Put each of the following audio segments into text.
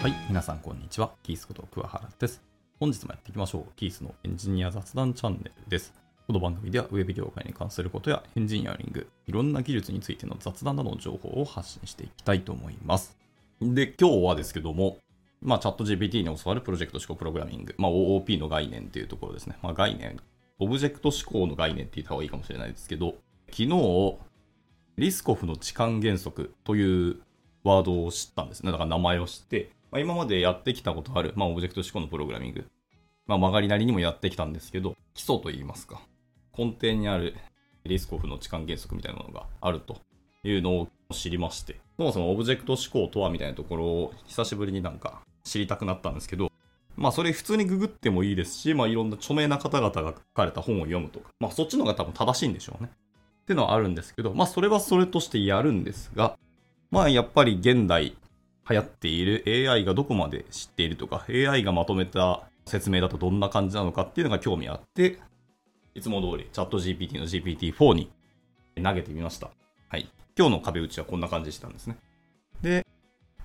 はい、皆さんこんにちは。キースこと桑原です。本日もやっていきましょう。キースのエンジニア雑談チャンネルです。この番組ではウェブ業界に関することやエンジニアリング、いろんな技術についての雑談などの情報を発信していきたいと思います。で、今日はですけども、まあ、チャット GPT に教わるプロジェクト思考プログラミング、まあ、OOP の概念っていうところですね。まあ、概念、オブジェクト思考の概念って言った方がいいかもしれないですけど、昨日、リスコフの置換原則というワードを知ったんですね。だから名前を知って、まあ、今までやってきたことある、まあ、オブジェクト思考のプログラミング、まあ、曲がりなりにもやってきたんですけど、基礎といいますか、根底にあるリスコフの置換原則みたいなものがあるというのを知りまして、そもそもオブジェクト思考とはみたいなところを久しぶりになんか知りたくなったんですけど、まあそれ普通にググってもいいですし、まあいろんな著名な方々が書かれた本を読むとか、まあそっちの方が多分正しいんでしょうね。っていうのはあるんですけど、まあそれはそれとしてやるんですが、まあやっぱり現代流行っている AI がどこまで知っているとか、AI がまとめた説明だとどんな感じなのかっていうのが興味あって、いつも通りチャット GPT の GPT-4 に投げてみました。はい。今日の壁打ちはこんな感じでしたんですね。で、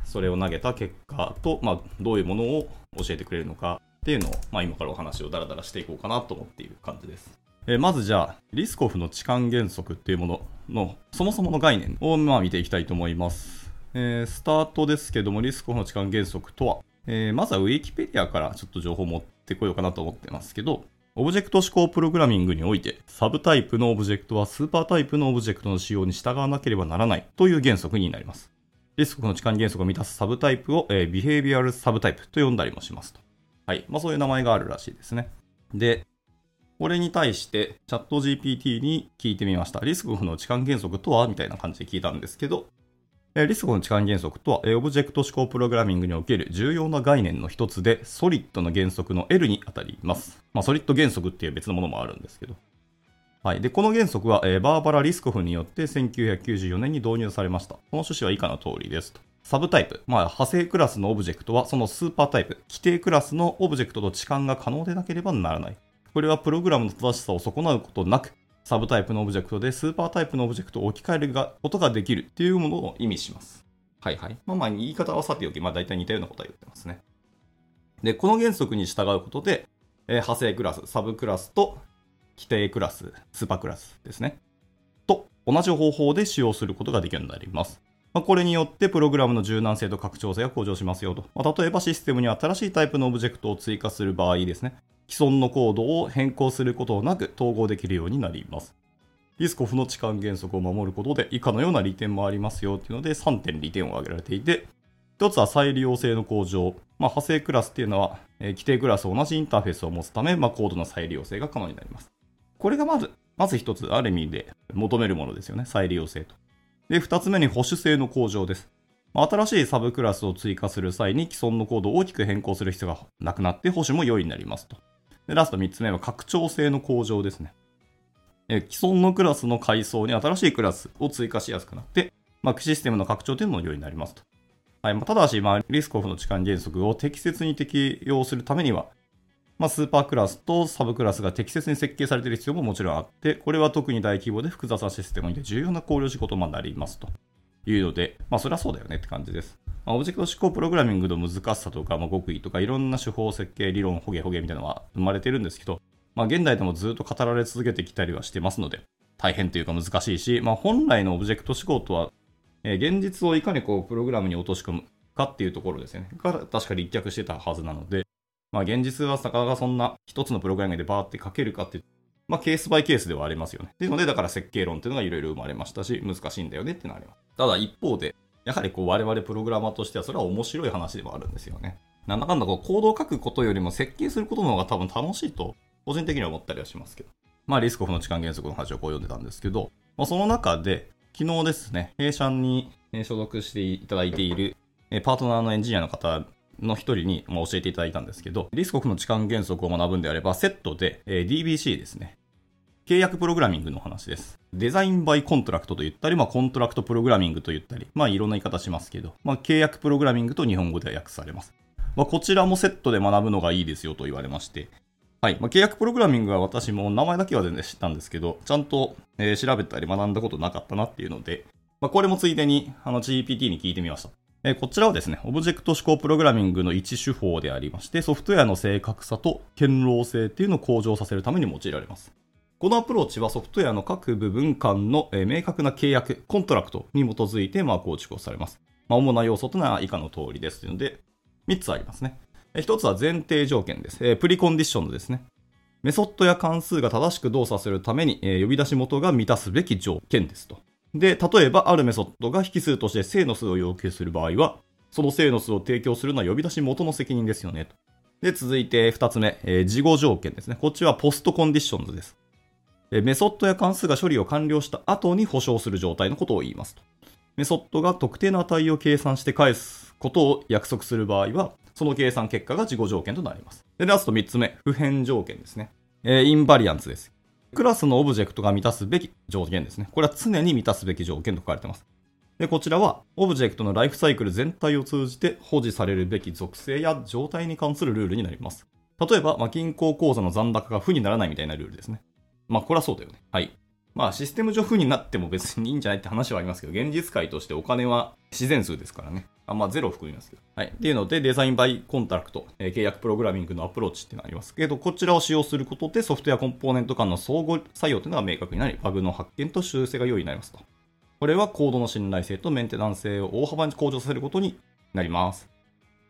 それを投げた結果と、まあ、どういうものを教えてくれるのかっていうのを、まあ、今からお話をダラダラしていこうかなと思っている感じです。えまずじゃあ、リスコフの置換原則っていうものの、そもそもの概念を、まあ、見ていきたいと思います。えースタートですけども、リスコフの置換原則とは、えーまずはウィキペディアからちょっと情報を持ってこようかなと思ってますけど、オブジェクト指向プログラミングにおいて、サブタイプのオブジェクトはスーパータイプのオブジェクトの仕様に従わなければならないという原則になります。リスコフの置換原則を満たすサブタイプを、えー、 behavioral subtype と呼んだりもしますと。はい。まあそういう名前があるらしいですね。で、これに対してチャット GPT に聞いてみました。リスコフの置換原則とは？みたいな感じで聞いたんですけど、リスコの置換原則とは、オブジェクト指向プログラミングにおける重要な概念の一つで、 SOLID の原則の L に当たります。まあ、 SOLID 原則っていう別のものもあるんですけど。はい。で、この原則は、バーバラ・リスコフによって1994年に導入されました。この趣旨は以下の通りですと。サブタイプ、まあ、派生クラスのオブジェクトは、そのスーパータイプ、基底クラスのオブジェクトと置換が可能でなければならない。これはプログラムの正しさを損なうことなく、サブタイプのオブジェクトでスーパータイプのオブジェクトを置き換えるがことができるっていうものを意味します。はいはい。まあまあ、言い方はさておき、まあ大体似たようなことは言ってますね。で、この原則に従うことで、えー派生クラス、サブクラスと基底クラス、スーパークラスですね。と、同じ方法で使用することができるようになります。まあ、これによって、プログラムの柔軟性と拡張性が向上しますよと。まあ、例えば、システムに新しいタイプのオブジェクトを追加する場合ですね。既存のコードを変更することなく統合できるようになります。リスコフの置換原則を守ることで以下のような利点もありますよっていうので3点利点を挙げられていて、一つは再利用性の向上。まあ、派生クラスっていうのは、えー規定クラスと同じインターフェースを持つため、まあ、コードの再利用性が可能になります。これがまず、まず一つ、ある意味で求めるものですよね。再利用性と。で、二つ目に保守性の向上です。新しいサブクラスを追加する際に既存のコードを大きく変更する必要がなくなって保守も良いになりますと。で、ラスト3つ目は拡張性の向上ですね。え既存のクラスの階層に新しいクラスを追加しやすくなって、まあ、システムの拡張というのも良いになりますと。はいまあ、ただし、まあ、リスコフの置換原則を適切に適用するためには、まあ、スーパークラスとサブクラスが適切に設計されている必要ももちろんあって、これは特に大規模で複雑なシステムに重要な考慮事項となりますというので、まあ、それはそうだよねって感じです。まあ、オブジェクト思考プログラミングの難しさとか、まあ、極意とか、いろんな手法設計、理論、ほげほげみたいなのは生まれてるんですけど、まあ、現代でもずっと語られ続けてきたりはしてますので、大変というか難しいし、まあ、本来のオブジェクト思考とは、えー現実をいかにこうプログラムに落とし込むかっていうところですよね。が確か立脚してたはずなので、まあ、現実はなかなかそんな一つのプログラムでバーって書けるかっていう、まあ、ケースバイケースではありますよね。っていうので、だから設計論っていうのがいろいろ生まれましたし、難しいんだよねっていうのはあります。ただ一方で、やはりこう我々プログラマーとしてはそれは面白い話でもあるんですよね。なんだかんだこうコードを書くことよりも設計することの方が多分楽しいと個人的には思ったりはしますけど。まあリスコフの置換原則の話をこう読んでたんですけど、まあ、その中で昨日ですね、弊社に所属していただいているパートナーのエンジニアの方の一人に教えていただいたんですけど、リスコフの置換原則を学ぶんであればセットで DBC ですね。契約プログラミングの話です。 Design by Contract と言ったり、まあ、 contract programming と言ったり、まあ、いろんな言い方しますけど、まあ、契約プログラミングと日本語では訳されます。まあ、こちらもセットで学ぶのがいいですよと言われまして、はい。まあ、契約プログラミングは私も名前だけは全然知ったんですけど、ちゃんと、えー調べたり学んだことなかったなっていうので、まあ、これもついでに、あの、GPT に聞いてみました。えこちらはですね、オブジェクト指向プログラミングの一手法でありまして、ソフトウェアの正確さと堅牢性っていうのを向上させるために用いられます。このアプローチはソフトウェアの各部分間の、明確な契約、 contract に基づいてま構築をされます。まあ、主な要素というのは以下の通りですというので、3つありますね。1つは前提条件です。 preconditions ですね。メソッドや関数が正しく動作するために、呼び出し元が満たすべき条件ですと。で、例えばあるメソッドが引数として正の数を要求する場合は、その正の数を提供するのは呼び出し元の責任ですよねと。で、続いて2つ目、事後条件ですね。こっちは postconditions です。メソッドや関数が処理を完了した後に保証する状態のことを言いますと。メソッドが特定の値を計算して返すことを約束する場合は、その計算結果が事後条件となります。で、ラスト3つ目、不変条件ですね。えー、 invariants です。クラスのオブジェクトが満たすべき条件ですね。これは常に満たすべき条件と書かれています。で、こちらは、オブジェクトのライフサイクル全体を通じて保持されるべき属性や状態に関するルールになります。例えば、まあ、銀行口座の残高が負にならないみたいなルールですね。まあ、これはそうだよね。はい。まあ、システム上負になっても別にいいんじゃないって話はありますけど、現実界としてお金は自然数ですからね。あまあ、ゼロを含みますけど。はい。っていうので、デザインバイコンタクト、えー、契約プログラミングのアプローチっていうのがありますけど、こちらを使用することでソフトウェアコンポーネント間の相互作用というのが明確になり、バグの発見と修正が容易になりますと。これはコードの信頼性とメンテナンス性を大幅に向上させることになります。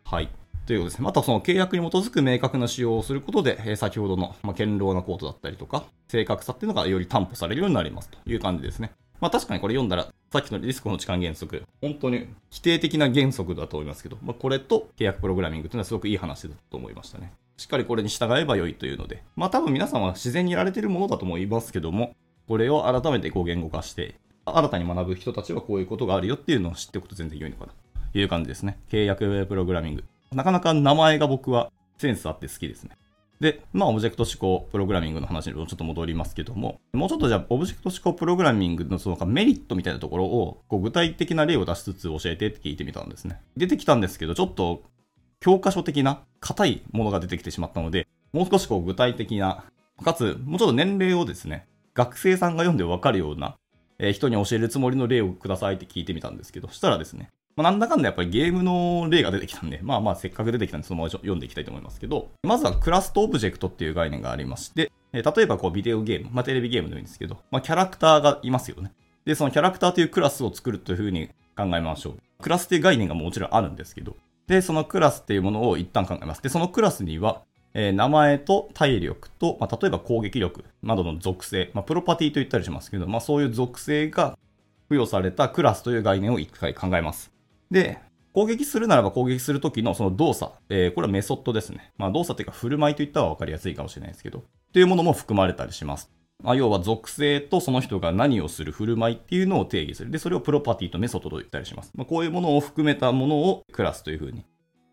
はい。ということですね。またその契約に基づく明確な使用をすることで、え先ほどの、まあ、堅牢なコードだったりとか、正確さっていうのがより担保されるようになりますという感じですね。まあ確かにこれ読んだら、さっきのリスクの置換原則、本当に否定的な原則だと思いますけど、まあ、これと契約プログラミングというのはすごくいい話だと思いましたね。しっかりこれに従えば良いというので、まあ多分皆さんは自然にやられているものだと思いますけども、これを改めてこう言語化して、新たに学ぶ人たちはこういうことがあるよっていうのを知っておくと全然良いのかなという感じですね。契約プログラミング。なかなか名前が僕はセンスあって好きですね。で、まあ、オブジェクト思考プログラミングの話にもちょっと戻りますけども、もうちょっとじゃあ、オブジェクト思考プログラミングのそのメリットみたいなところを、こう具体的な例を出しつつ教えてって聞いてみたんですね。出てきたんですけど、ちょっと教科書的な硬いものが出てきてしまったので、もう少しこう具体的な、かつ、もうちょっと年齢をですね、学生さんが読んでわかるような、えー、人に教えるつもりの例をくださいって聞いてみたんですけど、そしたらですね、まあ、なんだかんだやっぱりゲームの例が出てきたんで、まあまあせっかく出てきたんでそのまま読んでいきたいと思いますけど、まずはクラスとオブジェクトっていう概念がありまして、例えばこうビデオゲーム、まあテレビゲームでもいいんですけど、まあキャラクターがいますよね。で、そのキャラクターというクラスを作るというふうに考えましょう。クラスっていう概念がもちろんあるんですけど、で、そのクラスっていうものを一旦考えます。で、そのクラスには、えー、名前と体力と、まあ、例えば攻撃力などの属性、まあ、プロパティと言ったりしますけど、まあ、そういう属性が付与されたクラスという概念を一回考えます。で、攻撃するならば攻撃するときのその動作、えー、これはメソッドですね。まあ動作っていうか振る舞いといったら分かりやすいかもしれないですけど、というものも含まれたりします。まあ、要は属性とその人が何をする振る舞いっていうのを定義する。で、それをプロパティとメソッドと言ったりします。まあ、こういうものを含めたものをクラスというふうに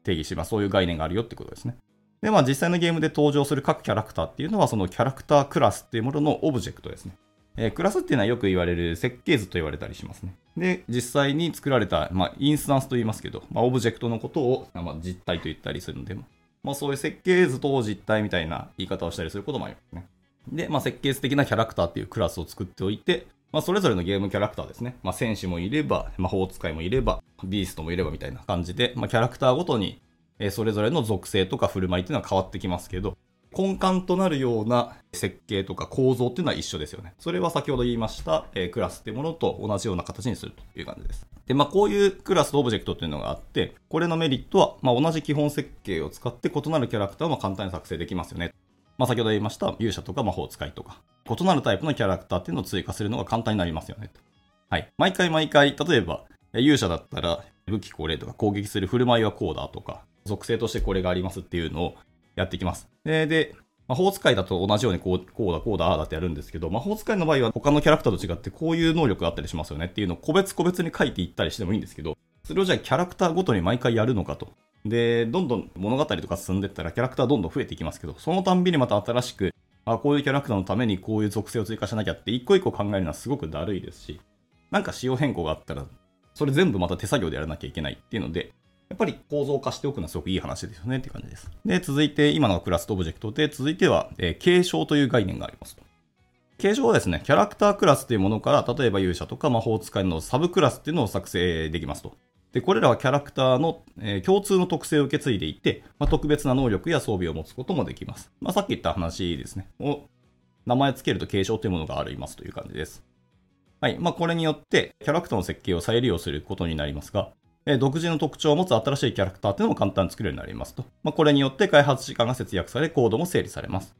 定義します。そういう概念があるよってことですね。で、まあ実際のゲームで登場する各キャラクターっていうのはそのキャラクタークラスっていうもののオブジェクトですね。えー、クラスっていうのはよく言われる設計図と言われたりしますね。で、実際に作られた、まあ、インスタンスと言いますけど、まあ、オブジェクトのことを、まあ、実体と言ったりするので、まあ、そういう設計図と実体みたいな言い方をしたりすることもありますね。で、まあ、設計図的なキャラクターっていうクラスを作っておいて、まあ、それぞれのゲームキャラクターですね。まあ、戦士もいれば、魔法使いもいれば、ビーストもいればみたいな感じで、まあ、キャラクターごとに、えそれぞれの属性とか振る舞いっていうのは変わってきますけど、根幹となるような設計とか構造っていうのは一緒ですよね。それは先ほど言いました、えー、クラスっていうものと同じような形にするという感じです。で、まあこういうクラスとオブジェクトっていうのがあって、これのメリットは、まあ同じ基本設計を使って異なるキャラクターを簡単に作成できますよね。まあ先ほど言いました勇者とか魔法使いとか、異なるタイプのキャラクターっていうのを追加するのが簡単になりますよね。はい。毎回毎回、例えば、勇者だったら武器これとか攻撃する振る舞いはこうだとか、属性としてこれがありますっていうのをやっていきます。で、で魔法使いだと同じようにこう、こうだ、こうだ、ああだってやるんですけど、魔法使いの場合は他のキャラクターと違ってこういう能力があったりしますよねっていうのを個別個別に書いていったりしてもいいんですけど、それをじゃあキャラクターごとに毎回やるのかと。で、どんどん物語とか進んでったらキャラクターどんどん増えていきますけど、そのたんびにまた新しく、あ、こういうキャラクターのためにこういう属性を追加しなきゃって一個一個考えるのはすごくだるいですし、なんか仕様変更があったら、それ全部また手作業でやらなきゃいけないっていうので、やっぱり構造化しておくのはすごくいい話ですよねって感じです。で、続いて、今のクラスとオブジェクトで、続いては、えー、継承という概念がありますと。継承はですね、キャラクタークラスというものから、例えば勇者とか魔法使いのサブクラスっていうのを作成できますと。で、これらはキャラクターの、えー、共通の特性を受け継いでいて、まあ、特別な能力や装備を持つこともできます。まあ、さっき言った話ですね。を名前つけると継承というものがありますという感じです。はい。まあ、これによって、キャラクターの設計を再利用することになりますが、独自の特徴を持つ新しいキャラクターっていうのも簡単に作れるようになりますと。まあ、これによって開発時間が節約され、コードも整理されます。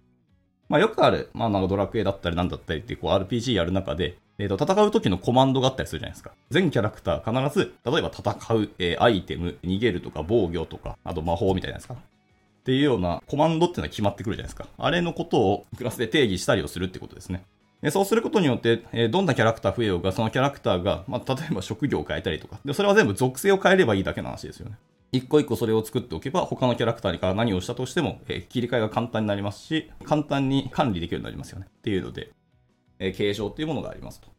まあ、よくある、まあ、なんかドラクエだったりなんだったりっていうこう RPG やる中で、えー、と戦う時のコマンドがあったりするじゃないですか。全キャラクター必ず、例えば戦う、えー、アイテム、逃げるとか防御とか、あと魔法みたいなやつか。っていうようなコマンドっていうのは決まってくるじゃないですか。あれのことをクラスで定義したりをするってことですね。でそうすることによって、え、どんなキャラクター増えようが、そのキャラクターが、まあ、例えば職業を変えたりとか。で、それは全部属性を変えればいいだけの話ですよね。一個一個それを作っておけば、他のキャラクターにから何をしたとしても、え、切り替えが簡単になりますし、簡単に管理できるようになりますよね。っていうので、え、継承っていうものがありますと。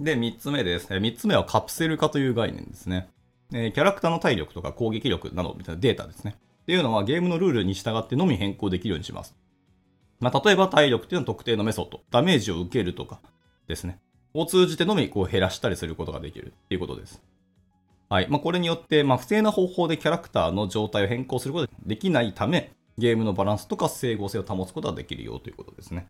で、三つ目です。えー、つ目はカプセル化という概念ですね。え、キャラクターの体力とか攻撃力などみたいなデータですね。っていうのはゲームのルールに従ってのみ変更できるようにします。まあ、例えば体力っていうのは特定のメソッド、ダメージを受けるとかですね。を通じてのみこう減らしたりすることができるっていうことです。はい。まあ、これによって、まあ、不正な方法でキャラクターの状態を変更することができないため、ゲームのバランスとか整合性を保つことができるよということですね。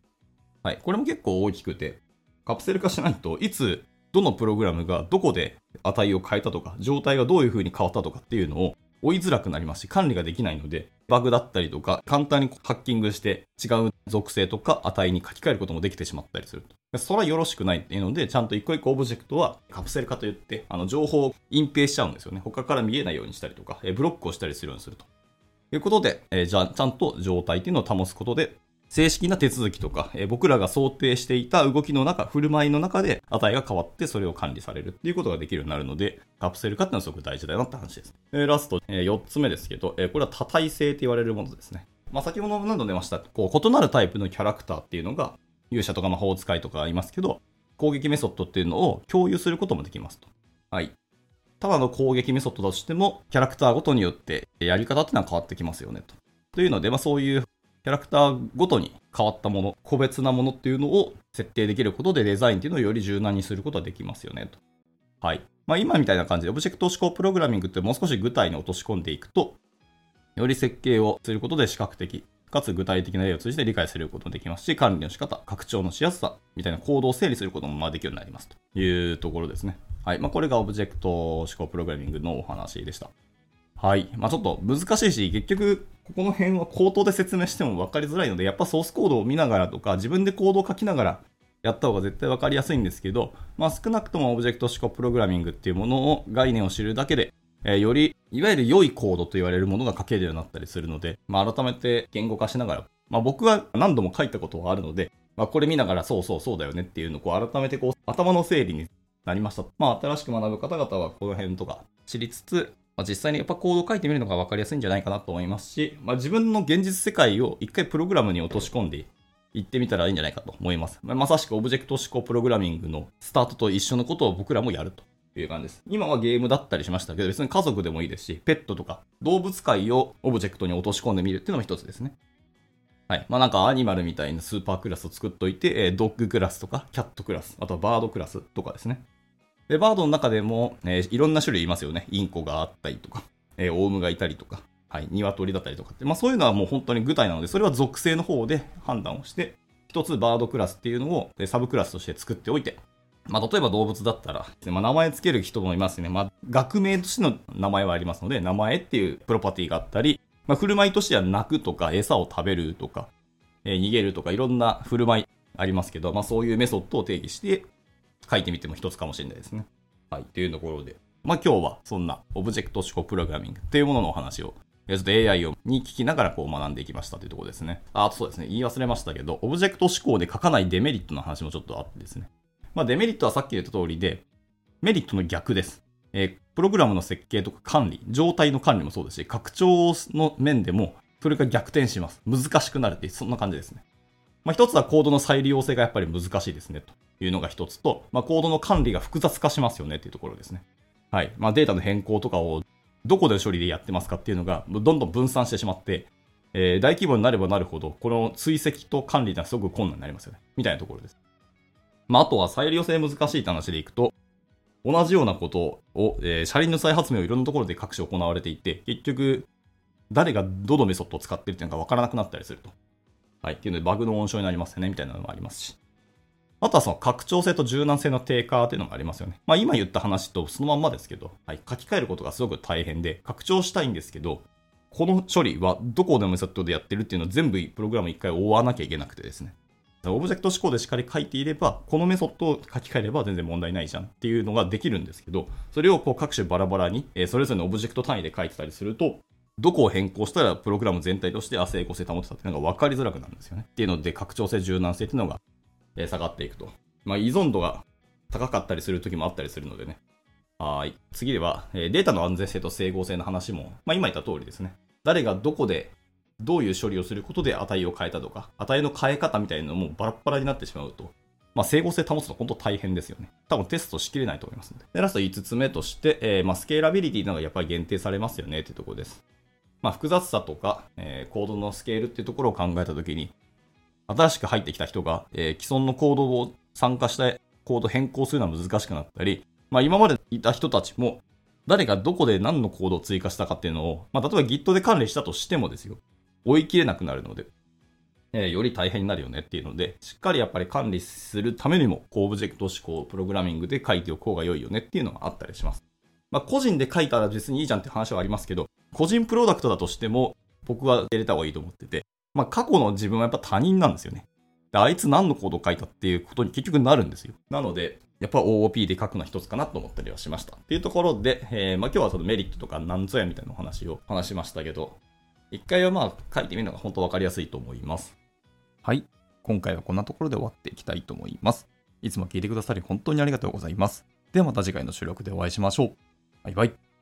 はい。これも結構大きくて、カプセル化しないといつ、どのプログラムがどこで値を変えたとか、状態がどういう風に変わったとかっていうのを追いづらくなりますし、管理ができないので、バグだったりとか、簡単にハッキングして違う属性とか値に書き換えることもできてしまったりすると。それはよろしくないっていうので、ちゃんと一個一個オブジェクトはカプセル化といって、あの情報を隠蔽しちゃうんですよね。他から見えないようにしたりとか、ブロックをしたりするようにすると。いうことで、えじゃあちゃんと状態っていうのを保つことで、正式な手続きとか、えー、僕らが想定していた動きの中、振る舞いの中で値が変わってそれを管理されるっていうことができるようになるので、カプセル化っていうのはすごく大事だよなって話です。えー、ラスト、えー、4つ目ですけど、えー、これは多体性って言われるものですね。まあ、先ほど何度出ました、こう、異なるタイプのキャラクターっていうのが、勇者とか魔法使いとかありますけど、攻撃メソッドっていうのを共有することもできますと。はい。ただの攻撃メソッドとしても、キャラクターごとによってやり方っていうのは変わってきますよねと。というので、まあ、そういうキャラクターごとに変わったもの、個別なものっていうのを設定できることでデザインっていうのをより柔軟にすることができますよねと。はい。まあ今みたいな感じでオブジェクト思考プログラミングってもう少し具体に落とし込んでいくと、より設計をすることで視覚的、かつ具体的な例を通じて理解することもできますし、管理の仕方、拡張のしやすさみたいな行動を整理することもまあできるようになりますというところですね。はい。まあこれがオブジェクト思考プログラミングのお話でした。はい。まあちょっと難しいし、結局、ここの辺は口頭で説明しても分かりづらいので、やっぱソースコードを見ながらとか、自分でコードを書きながらやった方が絶対分かりやすいんですけど、まあ少なくともオブジェクト思考プログラミングっていうものを、概念を知るだけで、えー、より、いわゆる良いコードと言われるものが書けるようになったりするので、まあ改めて言語化しながら、まあ僕は何度も書いたことはあるので、まあこれ見ながらそうそうそうだよねっていうのをこう改めてこう頭の整理になりました。まあ新しく学ぶ方々はこの辺とか知りつつ、まあ、実際にやっぱコードを書いてみるのが分かりやすいんじゃないかなと思いますし、まあ、自分の現実世界を一回プログラムに落とし込んでいってみたらいいんじゃないかと思います。まあ、まさしくオブジェクト指向プログラミングのスタートと一緒のことを僕らもやるという感じです。今はゲームだったりしましたけど、別に家族でもいいですし、ペットとか動物界をオブジェクトに落とし込んでみるっていうのも一つですね。はい。まあなんかアニマルみたいなスーパークラスを作っといて、えドッグクラスとかキャットクラス、あとはバードクラスとかですね。で、バードの中でも、えー、いろんな種類いますよね。インコがあったりとか、えー、オウムがいたりとか、はい、鶏だったりとかって、まあそういうのはもう本当に具体なので、それは属性の方で判断をして、一つバードクラスっていうのをサブクラスとして作っておいて、まあ例えば動物だったら、まあ名前つける人もいますね。まあ学名としての名前はありますので、名前っていうプロパティがあったり、まあ振る舞いとしては鳴くとか餌を食べるとか、えー、逃げるとかいろんな振る舞いありますけど、まあそういうメソッドを定義して書いてみても一つかもしれないですね。はい。っていうところで。まあ、今日はそんなオブジェクト思考プログラミングっていうもののお話を、ちょっと AI をに聞きながらこう学んでいきましたというところですね。あ、あとそうですね。言い忘れましたけど、オブジェクト思考で書かないデメリットの話もちょっとあってですね。まあ、デメリットはさっき言った通りで、メリットの逆です。えー、プログラムの設計とか管理、状態の管理もそうですし、拡張の面でも、それが逆転します。難しくなるって、そんな感じですね。まあ、一つはコードの再利用性がやっぱり難しいですね、というのが一つと、まあ、コードの管理が複雑化しますよねっていうところですね。はい。まあ、データの変更とかをどこで処理でやってますかっていうのが、どんどん分散してしまって、えー、大規模になればなるほど、この追跡と管理がすごく困難になりますよね。みたいなところです。まあ、あとは再利用性難しいって話でいくと、同じようなことを、えー、車輪の再発明をいろんなところで各種行われていて、結局、誰がどのメソッドを使ってるっていうのが分からなくなったりすると。はい。っていうので、バグの温床になりますよね、みたいなのもありますし。あとはその拡張性と柔軟性の低下っていうのもありますよね。まあ今言った話とそのまんまですけど、はい。書き換えることがすごく大変で、拡張したいんですけど、この処理はどこのメソッドでやってるっていうのを全部プログラム一回追わなきゃいけなくてですね。オブジェクト指向でしっかり書いていれば、このメソッドを書き換えれば全然問題ないじゃんっていうのができるんですけど、それをこう各種バラバラに、それぞれのオブジェクト単位で書いてたりすると、どこを変更したらプログラム全体として整合性保てたっていうのが分かりづらくなるんですよね。っていうので、拡張性、柔軟性っていうのがえ下がっていくと。まあ、依存度が高かったりする時もあったりするのでね。はい。次では、えデータの安全性と整合性の話も、まあ、今言った通りですね。誰がどこでどういう処理をすることで値を変えたとか、値の変え方みたいなのもバラバラになってしまうと、まあ、整合性保つのは本当大変ですよね。多分テストしきれないと思いますので。で、ラスト5つ目として、えー、まあ、スケーラビリティなのがやっぱり限定されますよねっていうところです。まあ、複雑さとか、えー、コードのスケールっていうところを考えたときに、新しく入ってきた人が、えー、既存のコードを参加してコード変更するのは難しくなったり、まあ、今までいた人たちも、誰がどこで何のコードを追加したかっていうのを、まあ、例えば Git で管理したとしてもですよ。追い切れなくなるので、えー、より大変になるよねっていうので、しっかりやっぱり管理するためにも、オブジェクト思考、プログラミングで書いておく方が良いよねっていうのがあったりします。まあ、個人で書いたら別にいいじゃんって話はありますけど、個人プロダクトだとしても、僕は入れた方がいいと思ってて、まあ、過去の自分はやっぱ他人なんですよね。であいつ何のコード書いたっていうことに結局なるんですよ。なので、やっぱ OOP で書くのは一つかなと思ったりはしました。っていうところで、えー、まあ、今日はそのメリットとか何ぞやみたいなお話を話しましたけど、一回はまあ書いてみるのが本当わかりやすいと思います。はい。今回はこんなところで終わっていきたいと思います。いつも聞いてくださり本当にありがとうございます。ではまた次回の収録でお会いしましょう。バイバイ。